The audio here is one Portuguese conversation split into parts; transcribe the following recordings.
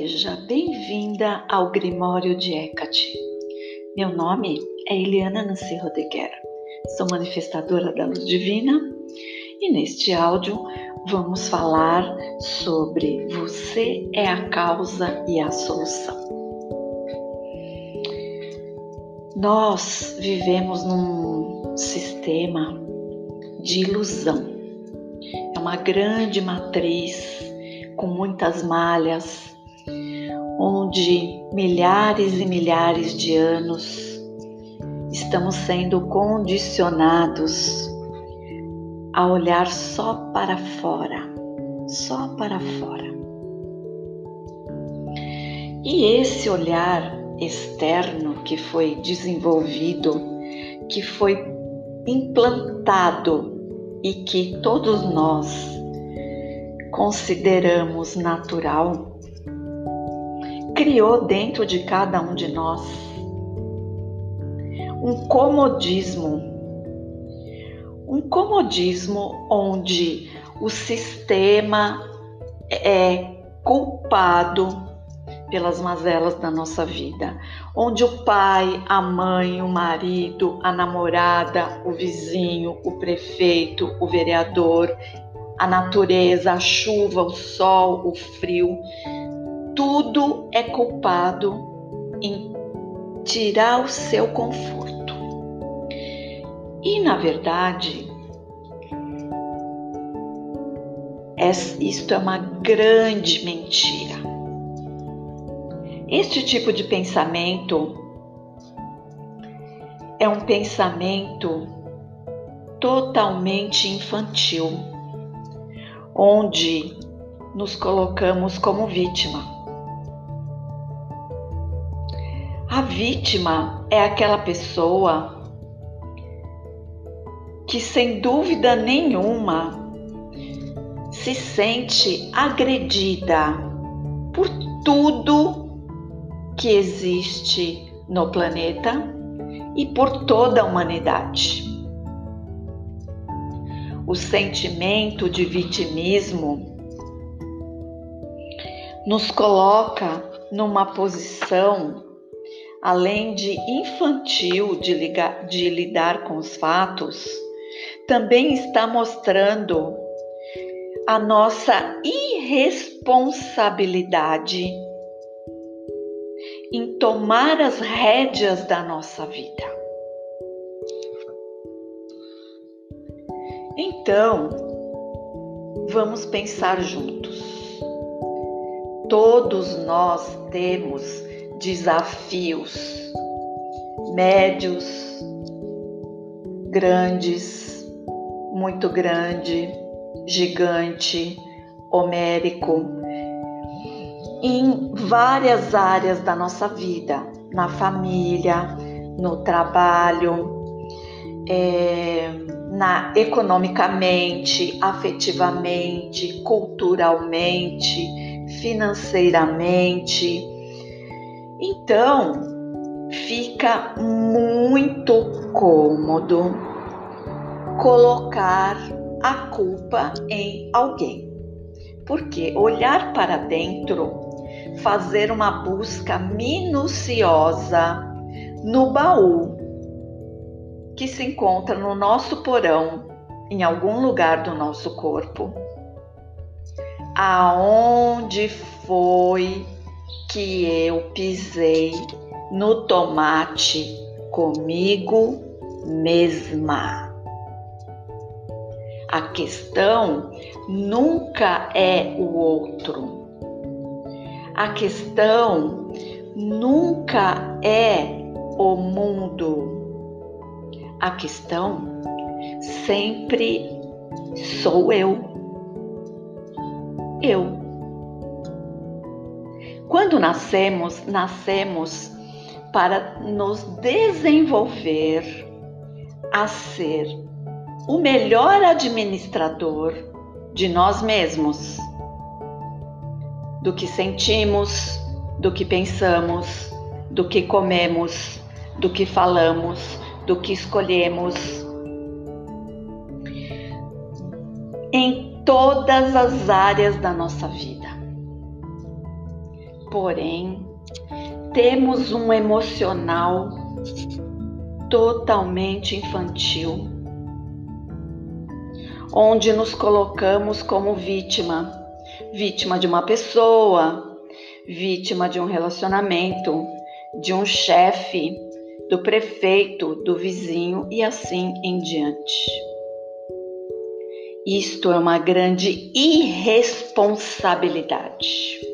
Seja bem-vinda ao Grimório de Hecate. Meu nome é Eliana Nancy Rodeguer, sou manifestadora da luz divina e neste áudio vamos falar sobre você é a causa e a solução. Nós vivemos num sistema de ilusão, é uma grande matriz com muitas malhas onde milhares e milhares de anos estamos sendo condicionados a olhar só para fora, só para fora. E esse olhar externo que foi desenvolvido, que foi implantado e que todos nós consideramos natural, criou dentro de cada um de nós um comodismo, um comodismo onde o sistema é culpado pelas mazelas da nossa vida, onde o pai, a mãe, o marido, a namorada, o vizinho, o prefeito, o vereador, a natureza, a chuva, o sol, o frio, tudo é culpado em tirar o seu conforto. E na verdade, isto é uma grande mentira. Este tipo de pensamento é um pensamento totalmente infantil, onde nos colocamos como vítima. Vítima é aquela pessoa que, sem dúvida nenhuma, se sente agredida por tudo que existe no planeta e por toda a humanidade. O sentimento de vitimismo nos coloca numa posição além de infantil de, ligar, de lidar com os fatos, também está mostrando a nossa irresponsabilidade em tomar as rédeas da nossa vida. Então, vamos pensar juntos. Todos nós temos desafios médios, grandes, muito grande, gigante, homérico, em várias áreas da nossa vida, na família, no trabalho, é, na economicamente, afetivamente, culturalmente, financeiramente então, fica muito cômodo colocar a culpa em alguém. Porque olhar para dentro, fazer uma busca minuciosa no baú que se encontra no nosso porão, em algum lugar do nosso corpo. Aonde foi que eu pisei no tomate comigo mesma. A questão nunca é o outro. A questão nunca é o mundo. A questão sempre sou eu. Eu. Quando nascemos, nascemos para nos desenvolver a ser o melhor administrador de nós mesmos, do que sentimos, do que pensamos, do que comemos, do que falamos, do que escolhemos. Em todas as áreas da nossa vida Porém, temos um emocional totalmente infantil, onde nos colocamos como vítima, vítima de uma pessoa, vítima de um relacionamento, de um chefe, do prefeito, do vizinho e assim em diante. Isto é uma grande irresponsabilidade.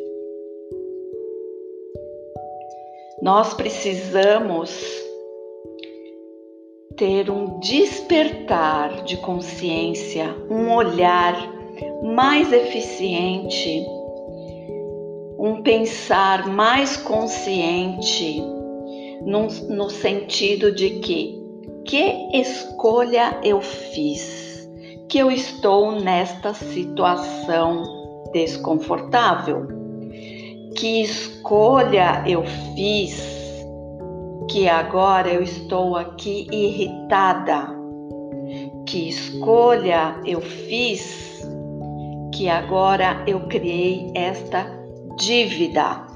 Nós precisamos ter um despertar de consciência, um olhar mais eficiente, um pensar mais consciente, no, no sentido de que que escolha eu fiz, que eu estou nesta situação desconfortável, que escolha eu fiz que agora eu estou aqui irritada. Que escolha eu fiz que agora eu criei esta dívida.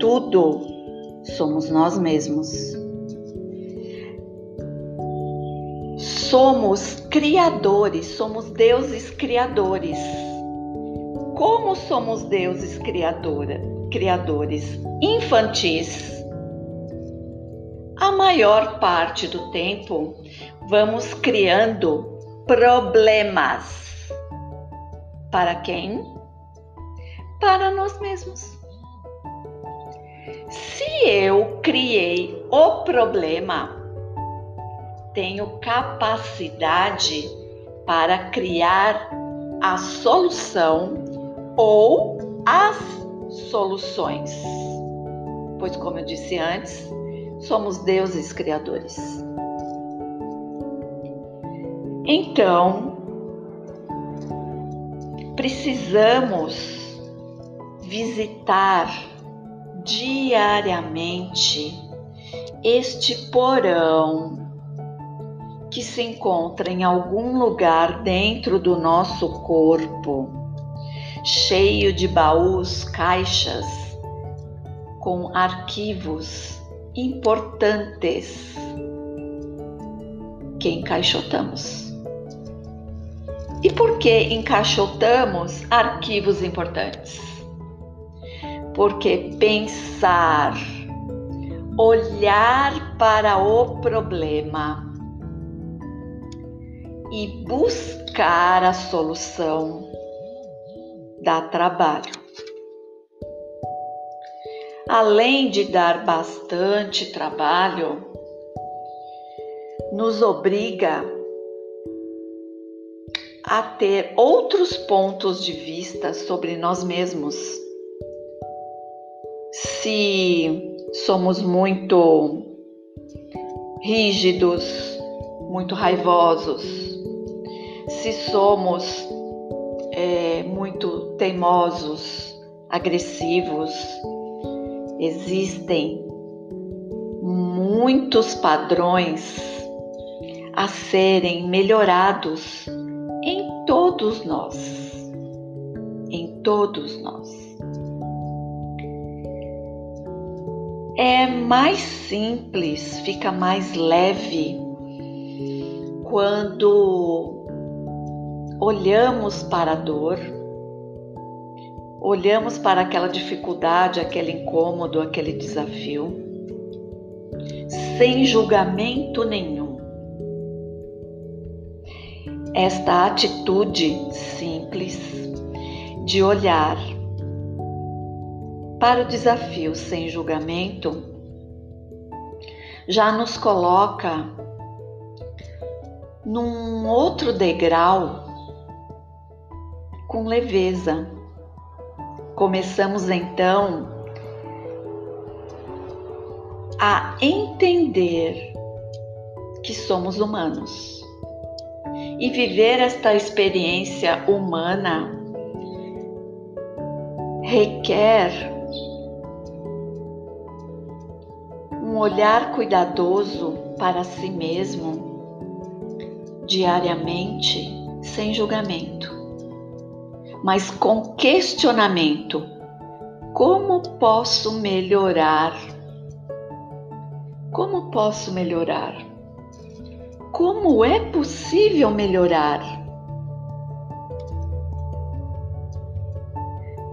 Tudo somos nós mesmos. Somos criadores, somos deuses criadores. Como somos deuses criadora, criadores infantis? a maior parte do tempo vamos criando problemas. Para quem? Para nós mesmos. Se eu criei o problema, tenho capacidade para criar a solução ou as soluções. Pois, como eu disse antes, somos deuses criadores. Então, precisamos visitar diariamente este porão que se encontra em algum lugar dentro do nosso corpo, cheio de baús, caixas com arquivos importantes que encaixotamos. E por que encaixotamos arquivos importantes? Porque pensar, olhar para o problema e buscar a solução dá trabalho além de dar bastante trabalho, nos obriga a ter outros pontos de vista sobre nós mesmos. Se somos muito rígidos, muito raivosos, se somos é, teimosos, agressivos, Existem muitos padrões a serem melhorados em todos nós. Em todos nós. É mais simples, fica mais leve quando olhamos para a dor olhamos para aquela dificuldade, aquele incômodo, aquele desafio, sem julgamento nenhum. Esta atitude simples de olhar para o desafio sem julgamento já nos coloca num outro degrau com leveza Começamos então a entender que somos humanos e viver esta experiência humana requer um olhar cuidadoso para si mesmo diariamente, sem julgamento mas com questionamento, Como posso melhorar? Como posso melhorar? Como é possível melhorar?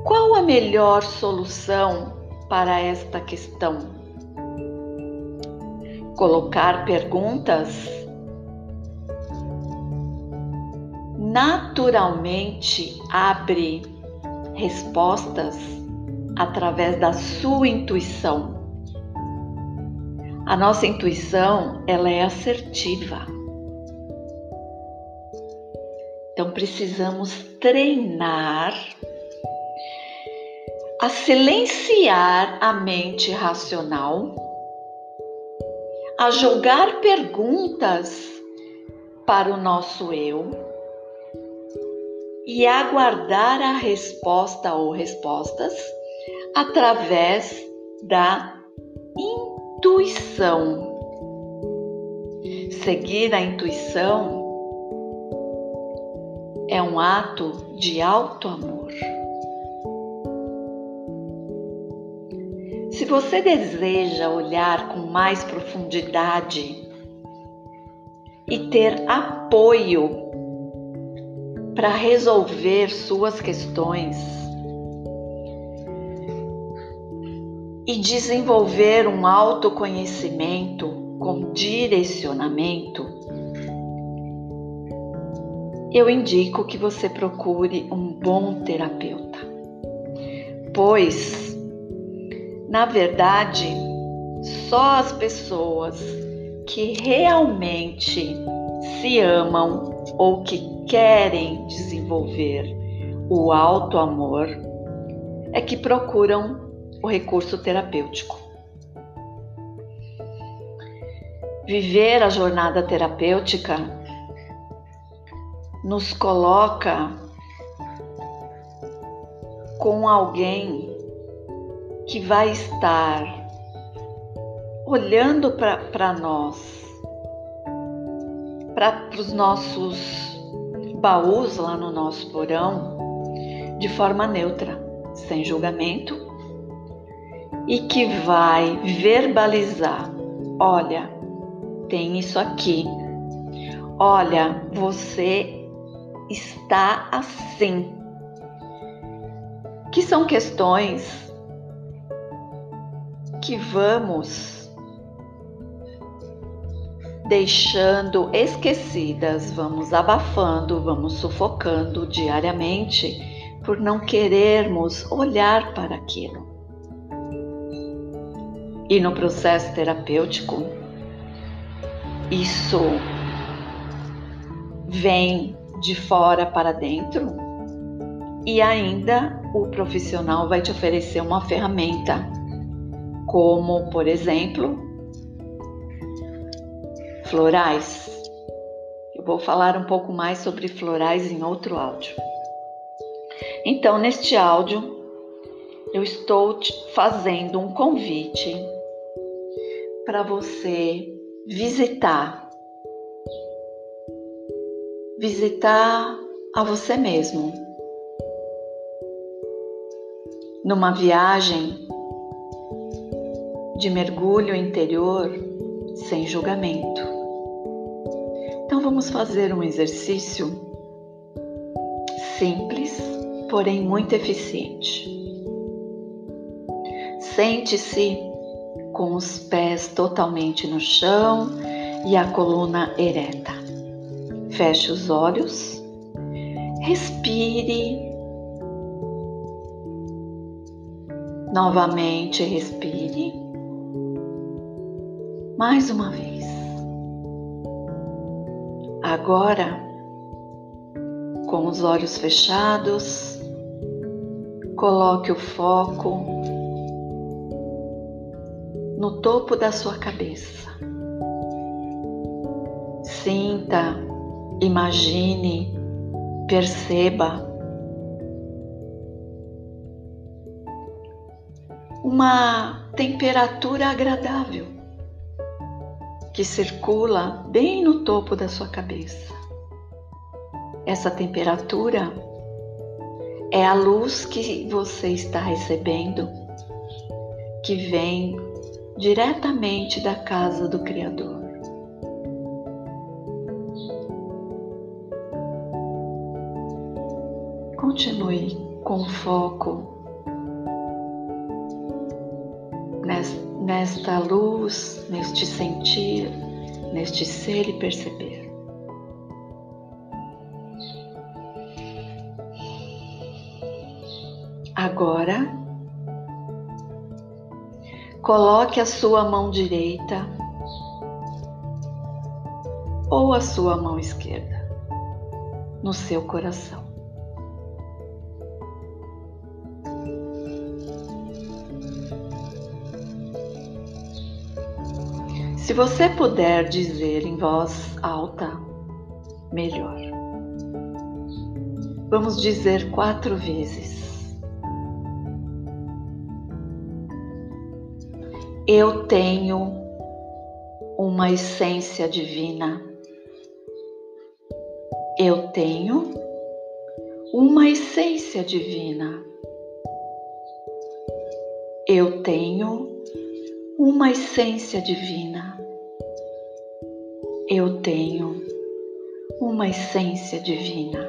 Qual a melhor solução para esta questão? Colocar perguntas naturalmente abre respostas através da sua intuição. A nossa intuição, ela é assertiva. Então precisamos treinar a silenciar a mente racional, a jogar perguntas para o nosso eu e aguardar a resposta ou respostas através da intuição. Seguir a intuição é um ato de alto amor. Se você deseja olhar com mais profundidade e ter apoio para resolver suas questões e desenvolver um autoconhecimento com direcionamento, eu indico que você procure um bom terapeuta, pois, na verdade, só as pessoas que realmente se amam ou que querem desenvolver o alto amor é que procuram o recurso terapêutico. Viver a jornada terapêutica nos coloca com alguém que vai estar olhando para nós, para os nossos baús lá no nosso porão de forma neutra, sem julgamento, e que vai verbalizar: olha, tem isso aqui, olha, você está assim. Que são questões que vamos deixando esquecidas, vamos abafando, vamos sufocando diariamente por não querermos olhar para aquilo. E no processo terapêutico, isso vem de fora para dentro e ainda o profissional vai te oferecer uma ferramenta, como, por exemplo, florais. Eu vou falar um pouco mais sobre florais em outro áudio. Então, neste áudio, eu estou te fazendo um convite para você visitar visitar a você mesmo numa viagem de mergulho interior sem julgamento. Vamos fazer um exercício simples, porém muito eficiente. Sente-se com os pés totalmente no chão e a coluna ereta. Feche os olhos, respire. Novamente respire. Mais uma vez. Agora, com os olhos fechados, coloque o foco no topo da sua cabeça. Sinta, imagine, perceba uma temperatura agradável que circula bem no topo da sua cabeça. Essa temperatura é a luz que você está recebendo que vem diretamente da casa do Criador. Continue com foco nesta luz, neste sentir, neste ser e perceber. Agora, coloque a sua mão direita ou a sua mão esquerda no seu coração. Você puder dizer em voz alta, melhor. Vamos dizer quatro vezes. Eu tenho uma essência divina. Eu tenho uma essência divina. Eu tenho uma essência divina. Eu tenho uma essência divina.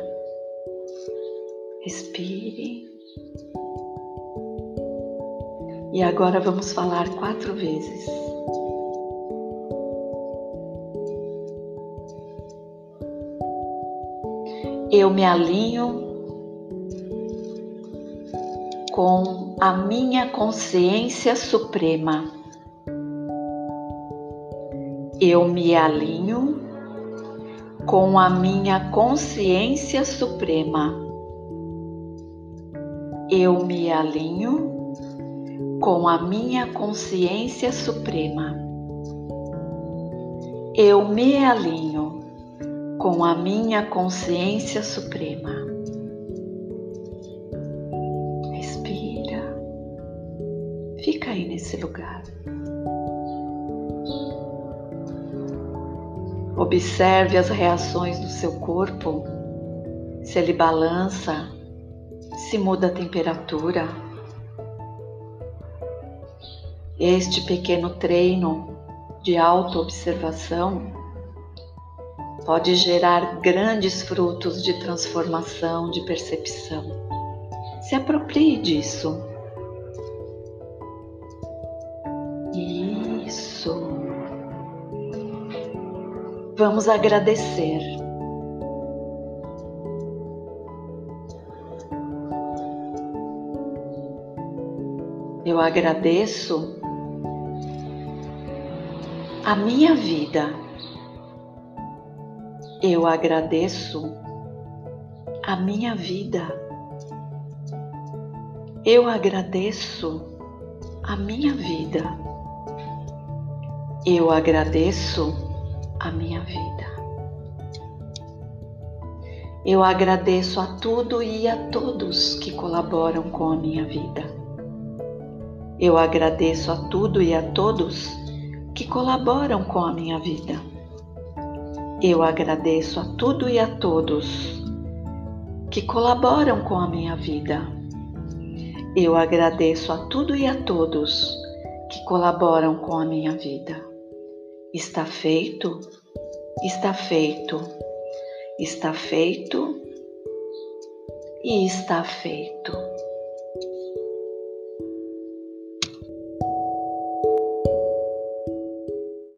Respire. E agora vamos falar quatro vezes. Eu me alinho com a minha consciência suprema eu me alinho com a minha consciência suprema. Eu me alinho com a minha consciência suprema. Eu me alinho com a minha consciência suprema. Respira. Fica aí nesse lugar. Observe as reações do seu corpo, se ele balança, se muda a temperatura. Este pequeno treino de autoobservação pode gerar grandes frutos de transformação, de percepção. Se aproprie disso. Vamos agradecer. Eu agradeço a minha vida. Eu agradeço a minha vida. Eu agradeço a minha vida. Eu agradeço a minha vida. Eu agradeço a tudo e a todos que colaboram com a minha vida. Eu agradeço a tudo e a todos que colaboram com a minha vida. Eu agradeço a tudo e a todos que colaboram com a minha vida. Eu agradeço a tudo e a todos que colaboram com a minha vida. Está feito, está feito, está feito? E está feito.